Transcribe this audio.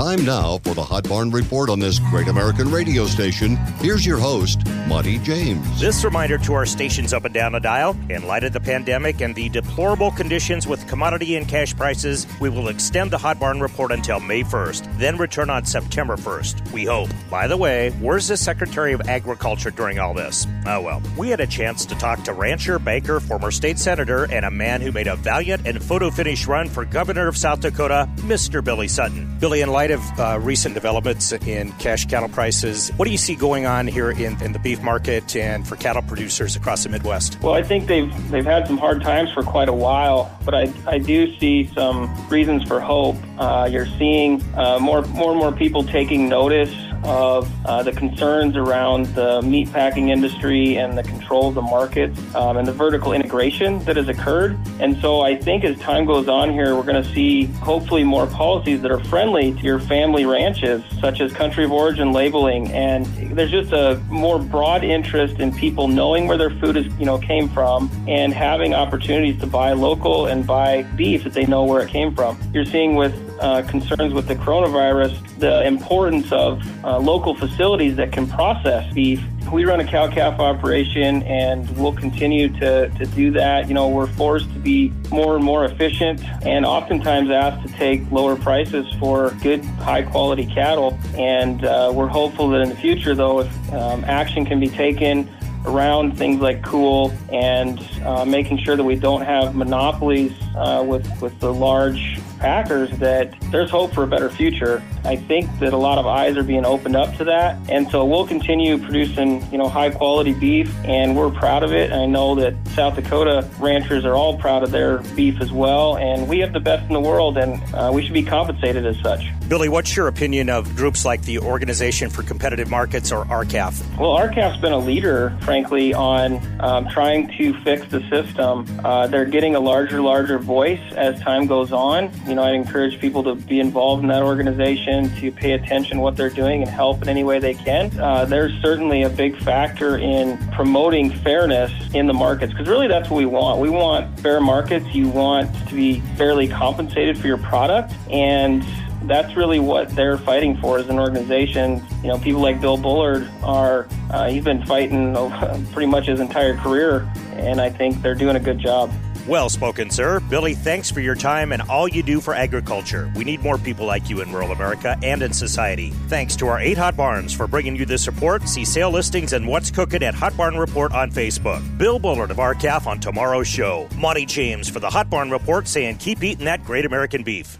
Time now for the Hot Barn Report on this great American radio station. Here's your host, Monty James. This reminder to our stations up and down the dial in light of the pandemic and the deplorable conditions with commodity and cash prices, we will extend the Hot Barn Report until May 1st, then return on September 1st. We hope. By the way, where's the Secretary of Agriculture during all this? Oh well. We had a chance to talk to rancher, banker, former state senator, and a man who made a valiant and photo finish run for governor of South Dakota, Mr. Billie Sutton. Billie, in light of uh, recent developments in cash cattle prices, what do you see going on here in, in the beef market and for cattle producers across the Midwest? Well, I think they've they've had some hard times for quite a while, but I, I do see some reasons for hope. Uh, you're seeing uh, more more and more people taking notice of uh, the concerns around the meat packing industry and the control of the markets um, and the vertical integration that has occurred. And so I think as time goes on here, we're going to see hopefully more policies that are friendly to your family ranches, such as country of origin labeling. And there's just a more broad interest in people knowing where their food is, you know, came from and having opportunities to buy local and buy beef that they know where it came from. You're seeing with uh, concerns with the coronavirus, the importance of uh, local facilities that can process beef. We run a cow calf operation and we'll continue to, to do that. You know, we're forced to be more and more efficient and oftentimes asked to take lower prices for good, high quality cattle. And uh, we're hopeful that in the future, though, if um, action can be taken around things like COOL and uh, making sure that we don't have monopolies uh, with with the large packers that there's hope for a better future. I think that a lot of eyes are being opened up to that, and so we'll continue producing you know high quality beef, and we're proud of it. I know that South Dakota ranchers are all proud of their beef as well, and we have the best in the world, and uh, we should be compensated as such. Billie, what's your opinion of groups like the Organization for Competitive Markets or R-CALF? Well, R-CALF's been a leader, frankly, on um, trying to fix the system. Uh, they're getting a larger, larger voice as time goes on. You know, I'd encourage people to be involved in that organization, to pay attention what they're doing and help in any way they can. Uh, there's certainly a big factor in promoting fairness in the markets because really that's what we want. We want fair markets. You want to be fairly compensated for your product and that's really what they're fighting for as an organization. You know, people like Bill Bullard are, uh, he's been fighting pretty much his entire career, and I think they're doing a good job. Well spoken, sir. Billie, thanks for your time and all you do for agriculture. We need more people like you in rural America and in society. Thanks to our eight hot barns for bringing you this report. See sale listings and what's cooking at Hot Barn Report on Facebook. Bill Bullard of R-CALF on tomorrow's show. Monty James for the Hot Barn Report saying keep eating that great American beef.